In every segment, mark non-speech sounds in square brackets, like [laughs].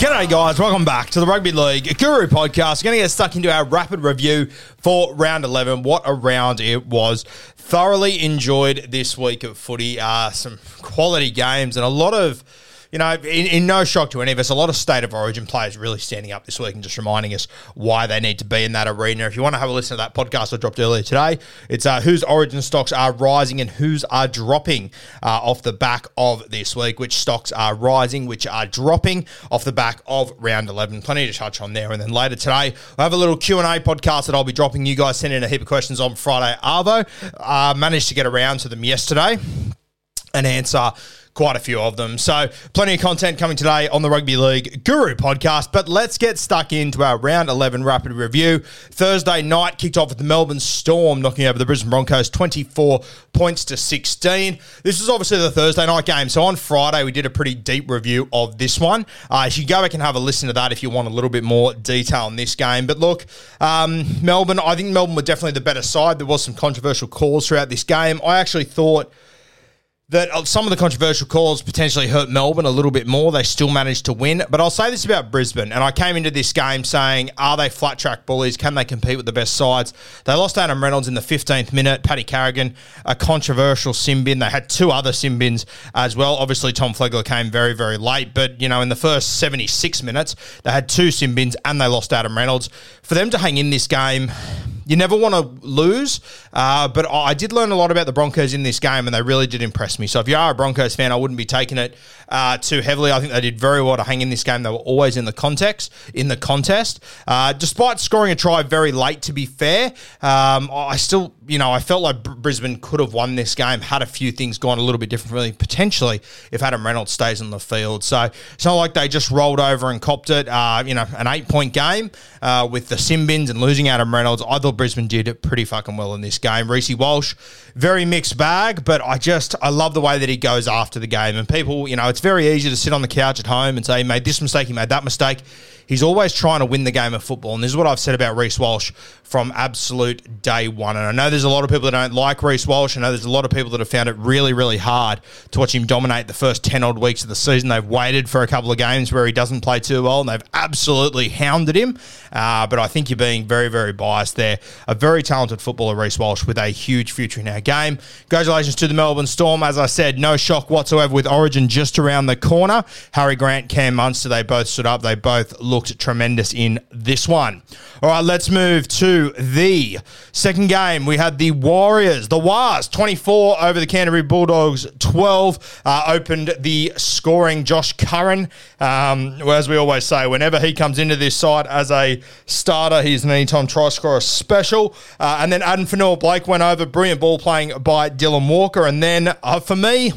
G'day, guys. Welcome back to the Rugby League Guru podcast. We're going to get stuck into our rapid review for round 11. What a round it was. Thoroughly enjoyed this week of footy. Uh, some quality games and a lot of. You know, in, in no shock to any of us, a lot of state of origin players really standing up this week and just reminding us why they need to be in that arena. If you want to have a listen to that podcast I dropped earlier today, it's uh, whose origin stocks are rising and whose are dropping uh, off the back of this week, which stocks are rising, which are dropping off the back of round 11. Plenty to touch on there. And then later today, we'll have a little Q&A podcast that I'll be dropping. You guys sent in a heap of questions on Friday. Arvo uh, managed to get around to them yesterday and answer quite a few of them. So, plenty of content coming today on the Rugby League Guru podcast. But let's get stuck into our round 11 rapid review. Thursday night kicked off with the Melbourne Storm knocking over the Brisbane Broncos 24 points to 16. This is obviously the Thursday night game. So, on Friday, we did a pretty deep review of this one. Uh, you should go back and have a listen to that if you want a little bit more detail on this game. But look, um, Melbourne, I think Melbourne were definitely the better side. There was some controversial calls throughout this game. I actually thought that uh, some of the controversial calls potentially hurt Melbourne a little bit more. They still managed to win. But I'll say this about Brisbane, and I came into this game saying, are they flat track bullies? Can they compete with the best sides? They lost Adam Reynolds in the 15th minute. Paddy Carrigan, a controversial sin bin. They had two other sin bins as well. Obviously, Tom Flegler came very, very late. But, you know, in the first 76 minutes, they had two sin bins and they lost Adam Reynolds. For them to hang in this game, you never want to lose, uh, but I did learn a lot about the Broncos in this game, and they really did impress me. So if you are a Broncos fan, I wouldn't be taking it uh, too heavily. I think they did very well to hang in this game. They were always in the context, in the contest, uh, despite scoring a try very late. To be fair, um, I still, you know, I felt like Brisbane could have won this game had a few things gone a little bit differently, potentially if Adam Reynolds stays on the field. So it's not like they just rolled over and copped it. Uh, you know, an eight-point game uh, with the sin bins and losing Adam Reynolds. I thought Brisbane did pretty fucking well in this game. Reece Walsh, very mixed bag, but I just I love the way that he goes after the game. And people, you know, it's very easy to sit on the couch at home and say he made this mistake, he made that mistake. He's always trying to win the game of football. And this is what I've said about Reece Walsh from absolute day one. And I know there's a lot of people that don't like Reece Walsh. I know there's a lot of people that have found it really, really hard to watch him dominate the first 10 odd weeks of the season. They've waited for a couple of games where he doesn't play too well, and they've absolutely hounded him. Uh, but I think you're being very, very biased there. A very talented footballer, Reece Walsh, with a huge future in our game. Congratulations to the Melbourne Storm. As I said, no shock whatsoever with Origin just around the corner. Harry Grant, Cam Munster, they both stood up. They both looked tremendous in this one. All right, let's move to the second game. We had the Warriors, the Wars, 24 over the Canterbury Bulldogs, 12. Uh, opened the scoring. Josh Curran, um, as we always say, whenever he comes into this side as a starter, he's an anytime try scorer special. Uh, and then Addin Fonua Blake went over. Brilliant ball playing by Dylan Walker. And then uh, for me,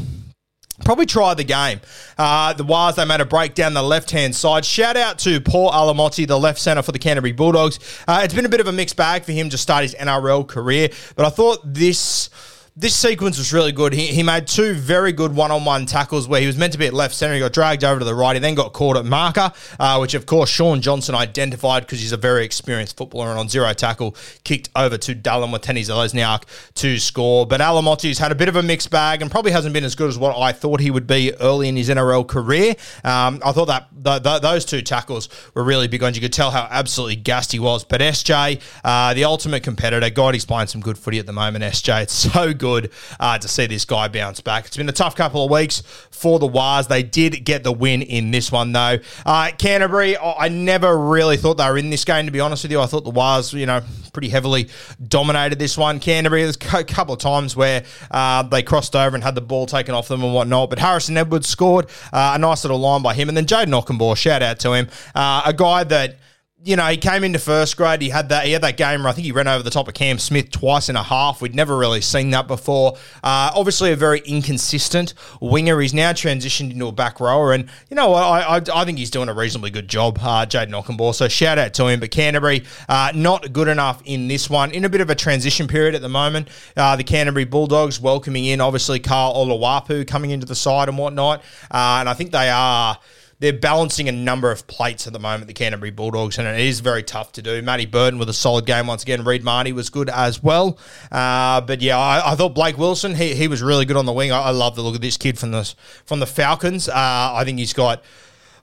Probably try the game. Uh, the Wars, they made a break down the left hand side. Shout out to Paul Alamoti, the left centre for the Canterbury Bulldogs. Uh, it's been a bit of a mixed bag for him to start his NRL career, but I thought this this sequence was really good. He, he made two very good one on one tackles where he was meant to be at left centre. He got dragged over to the right. He then got caught at marker, uh, which of course Shaun Johnson identified because he's a very experienced footballer and on zero tackle kicked over to Dallin Watene Zelezniak to score. But Alamoti's had a bit of a mixed bag and probably hasn't been as good as what I thought he would be early in his NRL career. Um, I thought that th- th- those two tackles were really big ones. You could tell how absolutely gassed he was. But SJ, uh, the ultimate competitor, God, he's playing some good footy at the moment, SJ. It's so good good uh, to see this guy bounce back. It's been a tough couple of weeks for the Wars. They did get the win in this one, though. Uh, Canterbury, I never really thought they were in this game, to be honest with you. I thought the Wars, you know, pretty heavily dominated this one. Canterbury, there's a couple of times where uh, they crossed over and had the ball taken off them and whatnot, but Harrison Edwards scored uh, a nice little line by him. And then Jayden Okunbor, shout out to him, uh, a guy that you know, he came into first grade. He had that. He had that game where I think he ran over the top of Cam Smith twice and a half. We'd never really seen that before. Uh, obviously, a very inconsistent winger. He's now transitioned into a back rower, and you know, I I, I think he's doing a reasonably good job, uh, Jayden Okunbor. So shout out to him. But Canterbury, uh, not good enough in this one. In a bit of a transition period at the moment. Uh, the Canterbury Bulldogs welcoming in obviously Karl Oloapu coming into the side and whatnot, uh, and I think they are they're balancing a number of plates at the moment, the Canterbury Bulldogs, and it is very tough to do. Matty Burton with a solid game once again. Reed Mahoney was good as well. Uh, but yeah, I, I, thought Blake Wilson, he, he was really good on the wing. I, I love the look of this kid from the, from the Falcons. Uh, I think he's got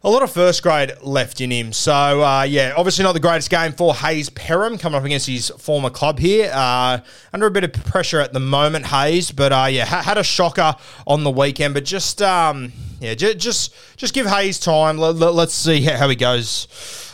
a lot of first grade left in him. So, uh, yeah, obviously not the greatest game for Hayze Perham coming up against his former club here. Uh, under a bit of pressure at the moment, Hayze, but uh, yeah, ha- had a shocker on the weekend. But just, um, yeah, j- just just give Hayze time. Let, us see how he goes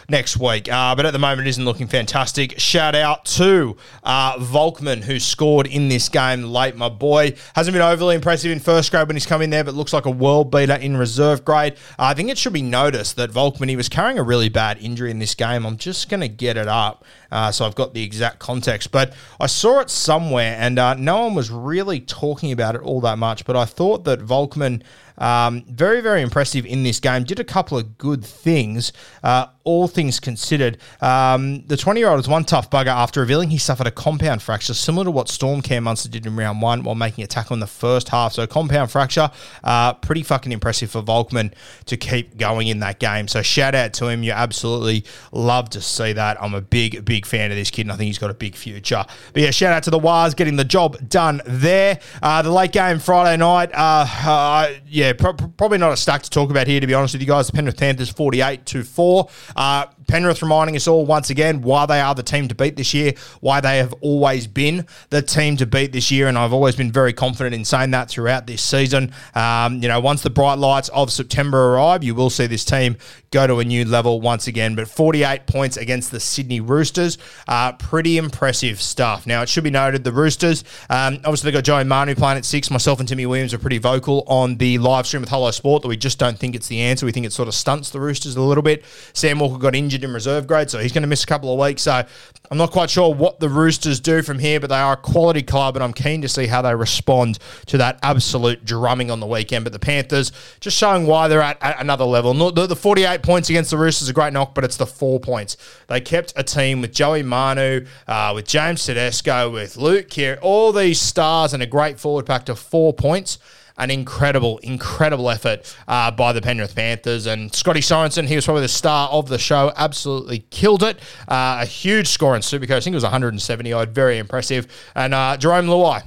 next week. Uh, but at the moment, it isn't looking fantastic. Shout out to uh, Volkman, who scored in this game late. My boy hasn't been overly impressive in first grade when he's come in there, but looks like a world beater in reserve grade. Uh, I think it should be noticed that Volkman, he was carrying a really bad injury in this game. I'm just going to get it up. Uh, so I've got the exact context. But I saw it somewhere, and uh, no one was really talking about it all that much. But I thought that Volkman, um, very, very impressive in this game, did a couple of good things. Uh, all things considered, um, the 20 year old is one tough bugger after revealing he suffered a compound fracture, similar to what Storm Cam Munster did in round one while making a tackle in the first half. So, compound fracture, uh, pretty fucking impressive for Volkman to keep going in that game. So, shout out to him. You absolutely love to see that. I'm a big, big fan of this kid, and I think he's got a big future. But yeah, shout out to the Wars getting the job done there. Uh, the late game Friday night, uh, uh, yeah, pro- probably not a stack to talk about here, to be honest with you guys. The Penrith Panthers 48 to 4. Uh, Penrith reminding us all once again why they are the team to beat this year, why they have always been the team to beat this year, and I've always been very confident in saying that throughout this season. Um, you know, once the bright lights of September arrive, you will see this team go to a new level once again. But 48 points against the Sydney Roosters, uh, pretty impressive stuff. Now, it should be noted the Roosters, um, obviously, they've got Joey Manu playing at six. Myself and Timmy Williams are pretty vocal on the live stream with Hello Sport that we just don't think it's the answer. We think it sort of stunts the Roosters a little bit. Sam Walker got injured in reserve grade, so he's going to miss a couple of weeks. So I'm not quite sure what the Roosters do from here, but they are a quality club, and I'm keen to see how they respond to that absolute drumming on the weekend. But the Panthers just showing why they're at, at another level. The, the 48 points against the Roosters is a great knock, but it's the four points. They kept a team with Joey Manu, uh, with James Tedesco, with Luke Keary, all these stars, and a great forward pack to four points an incredible, incredible effort uh, by the Penrith Panthers. And Scotty Sorensen, he was probably the star of the show, absolutely killed it. Uh, a huge score in Supercoach. I think it was 170 odd, very impressive. And uh, Jarome Luai,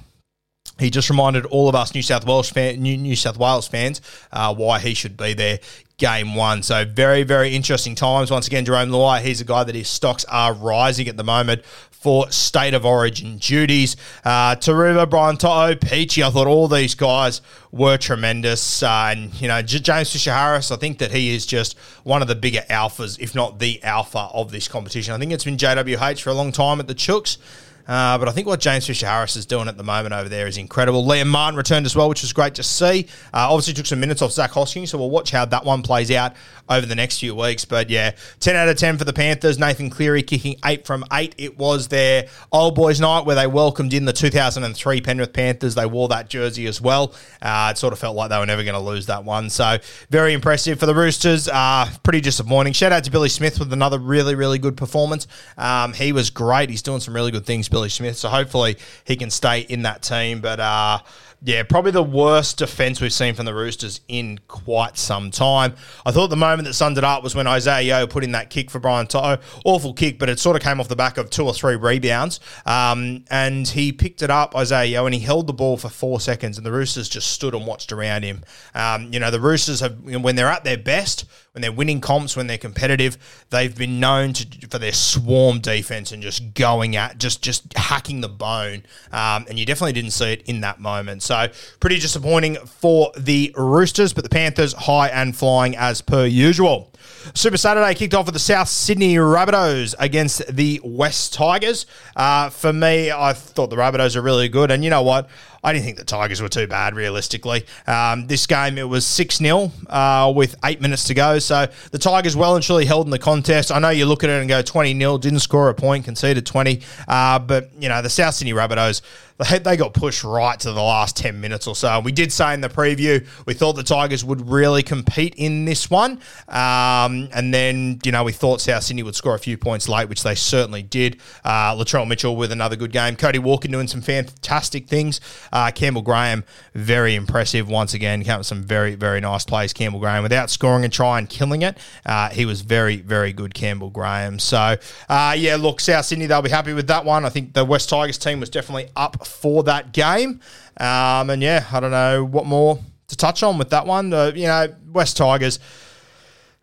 he just reminded all of us New South Wales fan, New, New South Wales fans uh, why he should be there game one. So very, very interesting times. Once again, Jarome Luai, he's a guy that his stocks are rising at the moment for state of origin duties. Uh, Turuva, Brian To'o, Peachy, I thought all these guys were tremendous. Uh, and, you know, J- James Fisher Harris, I think that he is just one of the bigger alphas, if not the alpha of this competition. I think it's been JWH for a long time at the Chooks. Uh, but I think what James Fisher Harris is doing at the moment over there is incredible. Liam Martin returned as well, which was great to see. Uh, obviously, took some minutes off Zac Hosking, so we'll watch how that one plays out over the next few weeks. But yeah, 10 out of 10 for the Panthers. Nathan Cleary kicking 8 from 8. It was their old boys' night where they welcomed in the 2003 Penrith Panthers. They wore that jersey as well. Uh, it sort of felt like they were never going to lose that one. So very impressive for the Roosters. Uh, pretty disappointing. Shout out to Billy Smith with another really, really good performance. Um, he was great. He's doing some really good things, Billy Billy Smith. So hopefully he can stay in that team. But uh, yeah, probably the worst defense we've seen from the Roosters in quite some time. I thought the moment that summed it up was when Isaiah Yeo put in that kick for Brian To'o. Awful kick, but it sort of came off the back of two or three rebounds. Um, and he picked it up, Isaiah Yeo, and he held the ball for four seconds, and the Roosters just stood and watched around him. Um, you know, the Roosters have, when they're at their best, when they're winning comps, when they're competitive, they've been known to for their swarm defense and just going at, just just hacking the bone. Um, and you definitely didn't see it in that moment. So pretty disappointing for the Roosters, but the Panthers high and flying as per usual. Super Saturday kicked off with the South Sydney Rabbitohs against the West Tigers. Uh, for me, I thought the Rabbitohs are really good, and you know what? I didn't think the Tigers were too bad, realistically. Um, this game, it was 6 0 uh, with eight minutes to go. So the Tigers well and truly held in the contest. I know you look at it and go 20 0, didn't score a point, conceded 20. Uh, but, you know, the South Sydney Rabbitohs, they got pushed right to the last 10 minutes or so. We did say in the preview, we thought the Tigers would really compete in this one. Um, and then, you know, we thought South Sydney would score a few points late, which they certainly did. Uh, Latrell Mitchell with another good game. Cody Walker doing some fantastic things. Uh, Campbell Graham, very impressive once again. Came some very, very nice plays. Campbell Graham, without scoring a try and killing it, uh, he was very, very good, Campbell Graham. So, uh, yeah, look, South Sydney, they'll be happy with that one. I think the West Tigers team was definitely up for that game. Um, and yeah, I don't know what more to touch on with that one. Uh, you know, West Tigers.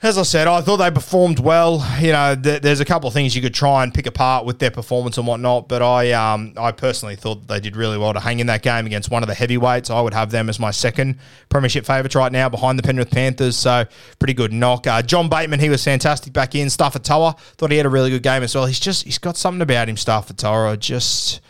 As I said, I thought they performed well. You know, th- there's a couple of things you could try and pick apart with their performance and whatnot, but I, um, I personally thought they did really well to hang in that game against one of the heavyweights. I would have them as my second premiership favourites right now, behind the Penrith Panthers. So pretty good knock. Uh, John Bateman, he was fantastic back in. Starford To'a thought he had a really good game as well. He's just he's got something about him, Starford To'a. Just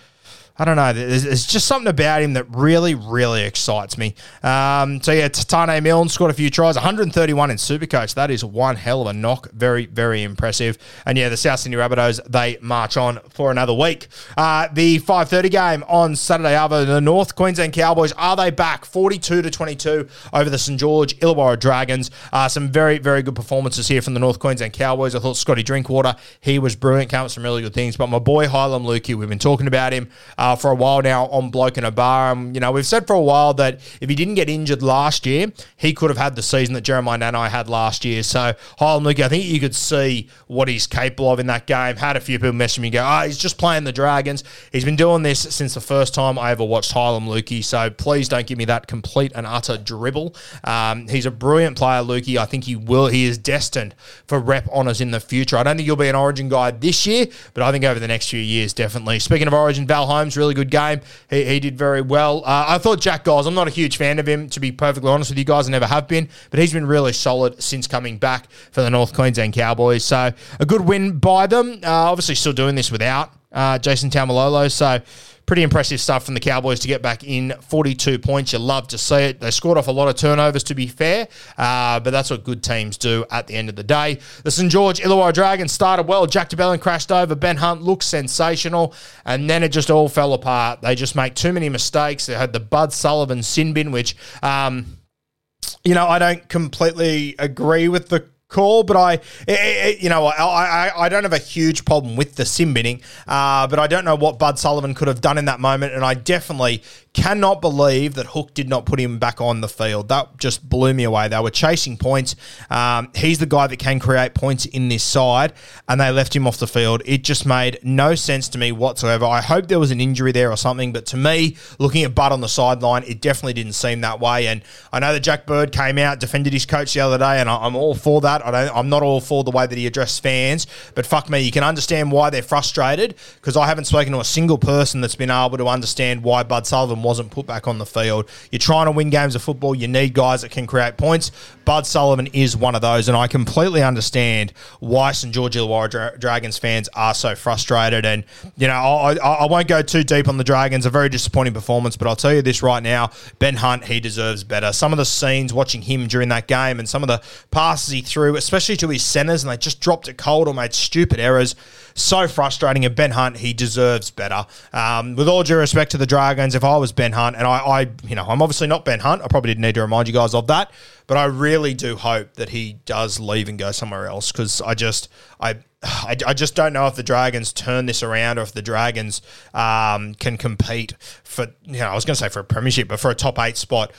I don't know. There's, there's, just something about him that really, really excites me. Um, so yeah, Taane Milne scored a few tries, 131 in Supercoach. That is one hell of a knock. Very, very impressive. And yeah, the South Sydney Rabbitohs they march on for another week. Uh, the 5:30 game on Saturday, over the North Queensland Cowboys are they back 42 to 22 over the St George Illawarra Dragons? Uh, some very, very good performances here from the North Queensland Cowboys. I thought Scotty Drinkwater he was brilliant, came with some really good things. But my boy Heilum Luki, we've been talking about him. Uh, for a while now on Bloke in a Bar. Um, you know, we've said for a while that if he didn't get injured last year, he could have had the season that Jeremiah Nanai had last year. So, Heilum Luki, I think you could see what he's capable of in that game. Had a few people message me and go, oh, he's just playing the Dragons. He's been doing this since the first time I ever watched Heilum Luki. So please don't give me that complete and utter dribble. Um, he's a brilliant player, Luki. I think he will. He is destined for rep honours in the future. I don't think he'll be an Origin guy this year, but I think over the next few years, definitely. Speaking of Origin, Val Holmes, really good game. He, he did very well. Uh, I thought Jack Giles, I'm not a huge fan of him, to be perfectly honest with you guys. I never have been, but he's been really solid since coming back for the North Queensland Cowboys. So a good win by them. Uh, obviously, still doing this without uh, Jason Taumalolo. So pretty impressive stuff from the Cowboys to get back in 42 points. You love to see it. They scored off a lot of turnovers, to be fair, uh, but that's what good teams do at the end of the day. The St. George Illawarra Dragons started well. Jack de Belin crashed over. Ben Hunt looked sensational, and then it just all fell apart. They just make too many mistakes. They had the Bud Sullivan sin bin, which. Um, you know, I don't completely agree with the call, but I, it, it, you know, I, I, I don't have a huge problem with the sin binning, uh, but I don't know what Bud Sullivan could have done in that moment, and I definitely cannot believe that Hook did not put him back on the field. That just blew me away. They were chasing points. Um, he's the guy that can create points in this side, and they left him off the field. It just made no sense to me whatsoever. I hope there was an injury there or something, but to me, looking at Bud on the sideline, it definitely didn't seem that way. And I know that Jack Bird came out, defended his coach the other day, and I'm all for that. I don't, I'm not all for the way that he addressed fans, but fuck me, you can understand why they're frustrated because I haven't spoken to a single person that's been able to understand why Bud Sullivan wasn't put back on the field. You're trying to win games of football. You need guys that can create points. Bud Sullivan is one of those, and I completely understand why St George Illawarra Dra- Dragons fans are so frustrated. And you know, I, I, I won't go too deep on the Dragons. A very disappointing performance, but I'll tell you this right now: Ben Hunt, he deserves better. Some of the scenes watching him during that game, and some of the passes he threw, especially to his centers, and they just dropped it cold or made stupid errors so frustrating. And Ben Hunt, he deserves better. Um, with all due respect to the Dragons, if I was Ben Hunt, and I, I, you know, I'm obviously not Ben Hunt. I probably didn't need to remind you guys of that. But I really do hope that he does leave and go somewhere else because I just, I, I, I, just don't know if the Dragons turn this around or if the Dragons um, can compete for, you know, I was going to say for a premiership, but for a top eight spot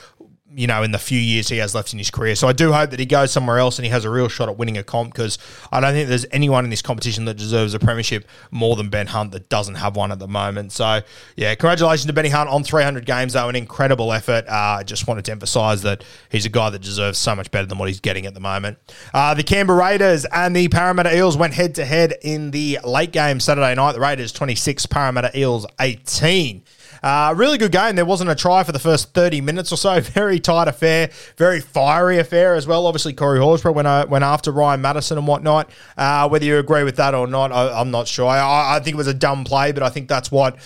you know, in the few years he has left in his career. So I do hope that he goes somewhere else and he has a real shot at winning a comp because I don't think there's anyone in this competition that deserves a premiership more than Ben Hunt that doesn't have one at the moment. So yeah, congratulations to Benny Hunt on 300 games though, an incredible effort. Uh, I just wanted to emphasise that he's a guy that deserves so much better than what he's getting at the moment. Uh, the Canberra Raiders and the Parramatta Eels went head to head in the late game Saturday night. The Raiders 26, Parramatta Eels 18. Uh, really good game. There wasn't a try for the first 30 minutes or so. [laughs] Very tight affair, very fiery affair as well. Obviously, Corey Horsburgh went, went after Ryan Matterson and whatnot. Uh, whether you agree with that or not, I, am not sure. I, I think it was a dumb play, but I think that's what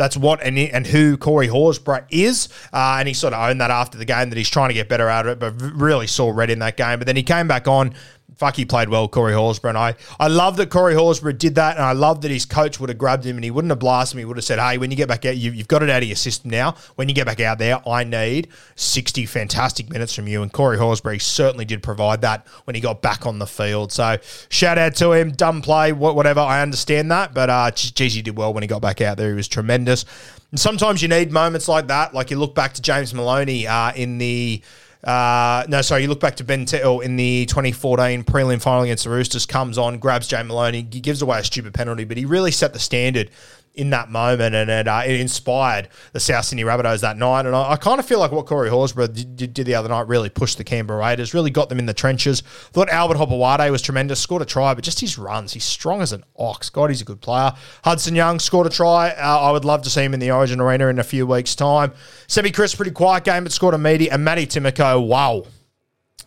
that's what and, and who Corey Horsburgh is. Uh, and he sort of owned that after the game that he's trying to get better out of it, but really saw red in that game. But then he came back on, fuck, he played well, Corey Horsburgh. And I, I love that Corey Horsburgh did that. And I love that his coach would have grabbed him and he wouldn't have blasted him. He would have said, hey, when you get back out, you, have got it out of your system now. When you get back out there, I need 60 fantastic minutes from you. And Corey Horsburgh certainly did provide that when he got back on the field. So shout out to him. Dumb play, whatever. I understand that. But uh, geez, he did well when he got back out there. He was tremendous. And sometimes you need moments like that. Like you look back to James Maloney uh, in the uh, no, sorry, you look back to Ben Tittle in the 2014 prelim final against the Roosters, comes on, grabs Jay Maloney, gives away a stupid penalty, but he really set the standard in that moment, and it, uh, it inspired the South Sydney Rabbitohs that night. And I, I kind of feel like what Corey Horsburgh did, did, did, the other night really pushed the Canberra Raiders, really got them in the trenches. Thought Albert Hopoate was tremendous, scored a try, but just his runs, he's strong as an ox. God, he's a good player. Hudson Young scored a try. Uh, I would love to see him in the Origin Arena in a few weeks' time. Seb Kris, pretty quiet game, but scored a meaty. And Matty Timoko, wow.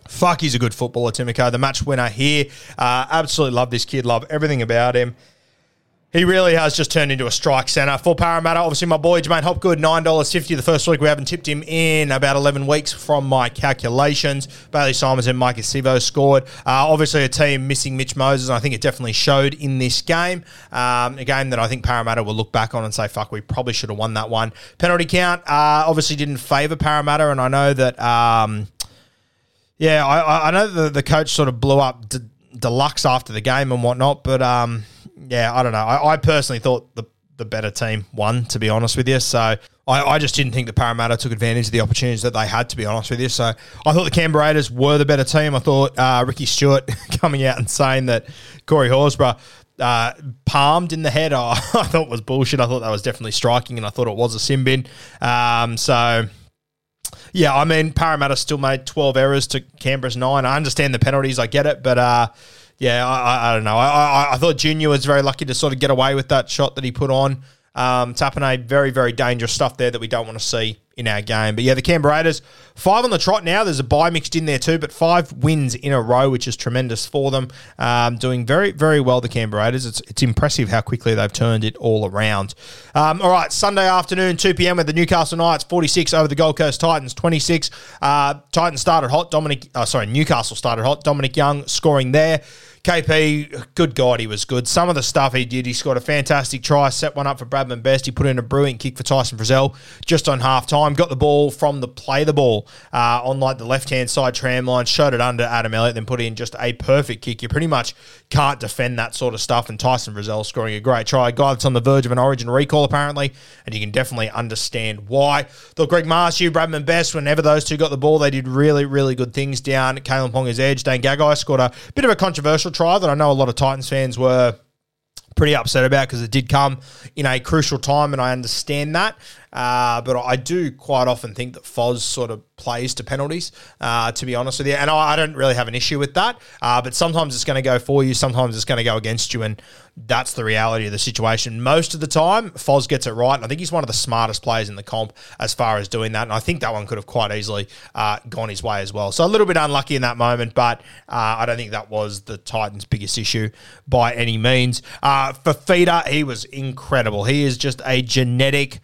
Fuck, he's a good footballer, Timoko. The match winner here. Uh, absolutely love this kid. Love everything about him. He really has just turned into a strike centre for Parramatta. Obviously, my boy J'maine Hopgood, $9.50 the first week. We haven't tipped him in about 11 weeks from my calculations. Bailey Simons and Mike Sivo scored. Uh, obviously, a team missing Mitch Moses, and I think it definitely showed in this game. Um, a game that I think Parramatta will look back on and say, fuck, we probably should have won that one. Penalty count uh, obviously didn't favour Parramatta, and I know that, um, yeah, I, I know the, the coach sort of blew up Deluxe after the game and whatnot, but. Um, yeah, I don't know. I, I, personally thought the the better team won, to be honest with you. So I, I just didn't think the Parramatta took advantage of the opportunities that they had, to be honest with you. So I thought the Canberra Raiders were the better team. I thought uh, Ricky Stuart [laughs] coming out and saying that Corey Horsburgh uh, palmed in the head, [laughs] I thought was bullshit. I thought that was definitely striking, and I thought it was a sin bin. Um, so. Yeah, I mean, Parramatta still made 12 errors to Canberra's nine. I understand the penalties, I get it, but uh, yeah, I, I, don't know. I, I, I thought Junior was very lucky to sort of get away with that shot that he put on. Um, Tapine, very, very dangerous stuff there that we don't want to see in our game. But yeah, the Canberra Raiders, five on the trot now. There's a bye mixed in there too, but five wins in a row, which is tremendous for them. Um, doing very, very well, the Canberra Raiders. It's, it's impressive how quickly they've turned it all around. Um, all right, Sunday afternoon, 2 p.m. with the Newcastle Knights, 46 over the Gold Coast Titans, 26. Uh, Titans started hot. Dominic, uh, sorry, Newcastle started hot. Dominic Young scoring there. KP, good God, he was good. Some of the stuff he did, he scored a fantastic try, set one up for Bradman Best. He put in a brilliant kick for Tyson Frizell just on half time. Got the ball from the play the ball uh, on like the left hand side tram line, showed it under Adam Elliott, then put in just a perfect kick. You pretty much can't defend that sort of stuff. And Tyson Frizell scoring a great try. A guy that's on the verge of an origin recall, apparently, and you can definitely understand why. Though Greg Marzhew, Bradman Best, whenever those two got the ball, they did really, really good things down. Kalyn Ponga's edge. Dane Gagai scored a bit of a controversial try that I know a lot of Titans fans were pretty upset about because it did come in a crucial time, and I understand that. Uh, but I do quite often think that Foz sort of plays to penalties, uh, to be honest with you. And I, I don't really have an issue with that. Uh, but sometimes it's going to go for you, sometimes it's going to go against you. And that's the reality of the situation. Most of the time, Foz gets it right. And I think he's one of the smartest players in the comp as far as doing that. And I think that one could have quite easily uh, gone his way as well. So a little bit unlucky in that moment, but uh, I don't think that was the Titans' biggest issue by any means. Uh, for Fifita, he was incredible. He is just a genetic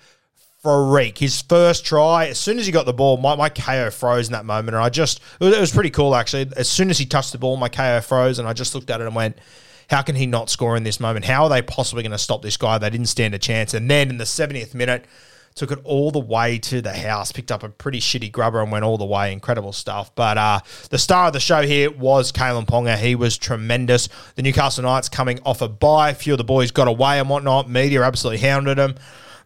freak. His first try, as soon as he got the ball, my, my Kayo froze in that moment. And I just, it was, it was pretty cool actually. As soon as he touched the ball, my Kayo froze. And I just looked at it and went, How can he not score in this moment? How are they possibly going to stop this guy? They didn't stand a chance. And then in the 70th minute, took it all the way to the house, picked up a pretty shitty grubber and went all the way. Incredible stuff. But uh, the star of the show here was Kalyn Ponga. He was tremendous. The Newcastle Knights coming off a bye. A few of the boys got away and whatnot. Media absolutely hounded him.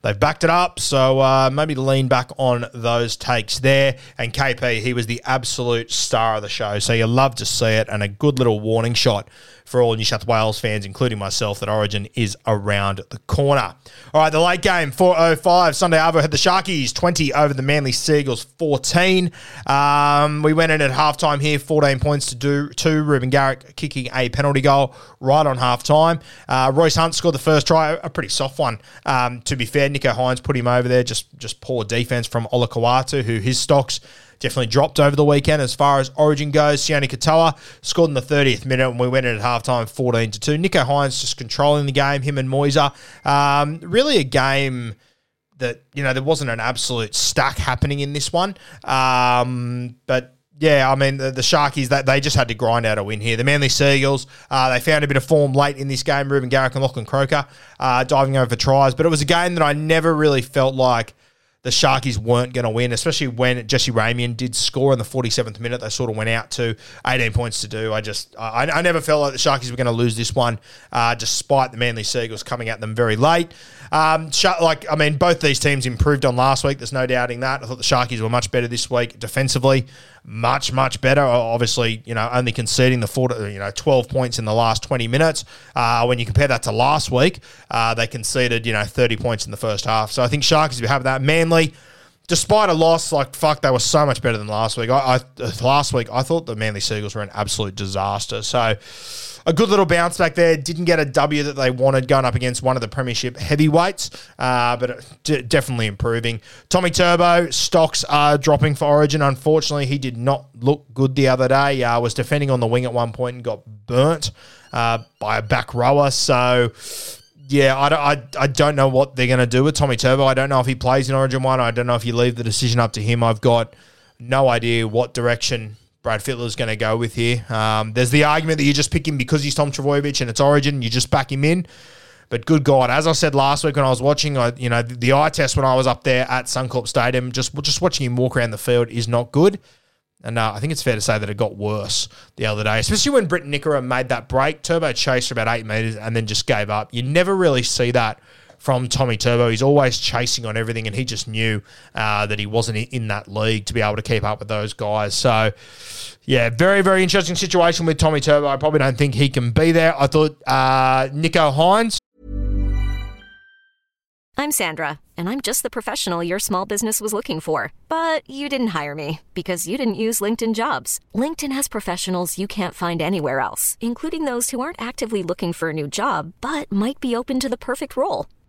They've backed it up, so uh, maybe lean back on those takes there. And KP, he was the absolute star of the show, so you love to see it, and a good little warning shot for all New South Wales fans, including myself, that Origin is around the corner. All right, the late game, 4.05. Sunday Arvo had the Sharkies 20 over the Manly Seagulls 14. Um, we went in at halftime here, 14 points to do two. Reuben Garrick kicking a penalty goal right on halftime. Uh, Royce Hunt scored the first try, a pretty soft one, um, to be fair. Nicho Hynes put him over there, just, just poor defense from Olakau'atu, who his stocks definitely dropped over the weekend as far as Origin goes. Sione Katoa scored in the 30th minute and we went in at halftime 14 to 2. Nicho Hynes just controlling the game, him and Moiser. Um, really a game that, you know, there wasn't an absolute stack happening in this one. Um, but yeah, I mean, the, the Sharkies, they, they just had to grind out a win here. The Manly Seagulls, uh, they found a bit of form late in this game. Reuben Garrick and Lachlan Croker uh, diving over for tries. But it was a game that I never really felt like the Sharkies weren't going to win, especially when Jesse Ramien did score in the 47th minute. They sort of went out to 18 points to do. I just, I, I never felt like the Sharkies were going to lose this one, uh, despite the Manly Seagulls coming at them very late. Um, like, I mean, both these teams improved on last week. There's no doubting that. I thought the Sharkies were much better this week defensively, much, much better. Obviously, you know, only conceding the 40, you know, 12 points in the last 20 minutes. Uh, when you compare that to last week, uh, they conceded, you know, 30 points in the first half. So I think Sharkies will have that. Manly, despite a loss, like fuck, they were so much better than last week. I, I last week I thought the Manly Seagulls were an absolute disaster. So a good little bounce back there. Didn't get a W that they wanted going up against one of the Premiership heavyweights, uh, but d- definitely improving. Tommy Turbo stocks are dropping for Origin. Unfortunately, he did not look good the other day. Uh, was defending on the wing at one point and got burnt uh, by a back rower. So yeah, I, I, I don't know what they're going to do with Tommy Turbo. I don't know if he plays in Origin 1. I don't know if you leave the decision up to him. I've got no idea what direction Brad Fittler's going to go with here. Um, there's the argument that you just pick him because he's Tom Trbojevic and it's Origin, you just back him in. But good God, as I said last week when I was watching, I, you know, the, the eye test when I was up there at Suncorp Stadium, just just watching him walk around the field is not good. And uh, I think it's fair to say that it got worse the other day, especially when Briton Nikora made that break. Turbo chased for about eight metres and then just gave up. You never really see that from Tommy Turbo. He's always chasing on everything, and he just knew uh, that he wasn't in that league to be able to keep up with those guys. So, yeah, very, very interesting situation with Tommy Turbo. I probably don't think he can be there. I thought uh, Nicho Hynes. I'm Sandra, and I'm just the professional your small business was looking for. But you didn't hire me because you didn't use LinkedIn jobs. LinkedIn has professionals you can't find anywhere else, including those who aren't actively looking for a new job but might be open to the perfect role,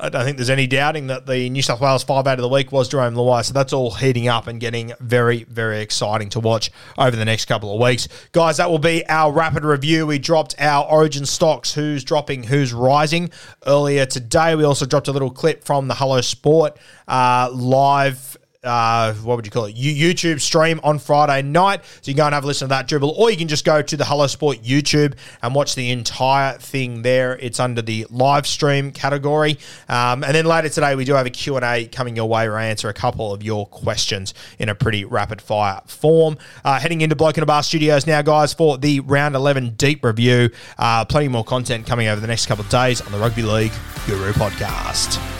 I don't think there's any doubting that the New South Wales five out of the week was Jarome Luai. So that's all heating up and getting very, very exciting to watch over the next couple of weeks. Guys, that will be our rapid review. We dropped our origin stocks, who's dropping, who's rising earlier today. We also dropped a little clip from the Hello Sport uh, live uh, what would you call it? YouTube stream on Friday night. So you can go and have a listen to that dribble, or you can just go to the Hello Sport YouTube and watch the entire thing there. It's under the live stream category. Um, and then later today, we do have a Q&A coming your way where I answer a couple of your questions in a pretty rapid fire form. Uh, heading into Bloke in a Bar Studios now, guys, for the Round 11 deep review. Uh, plenty more content coming over the next couple of days on the Rugby League Guru podcast.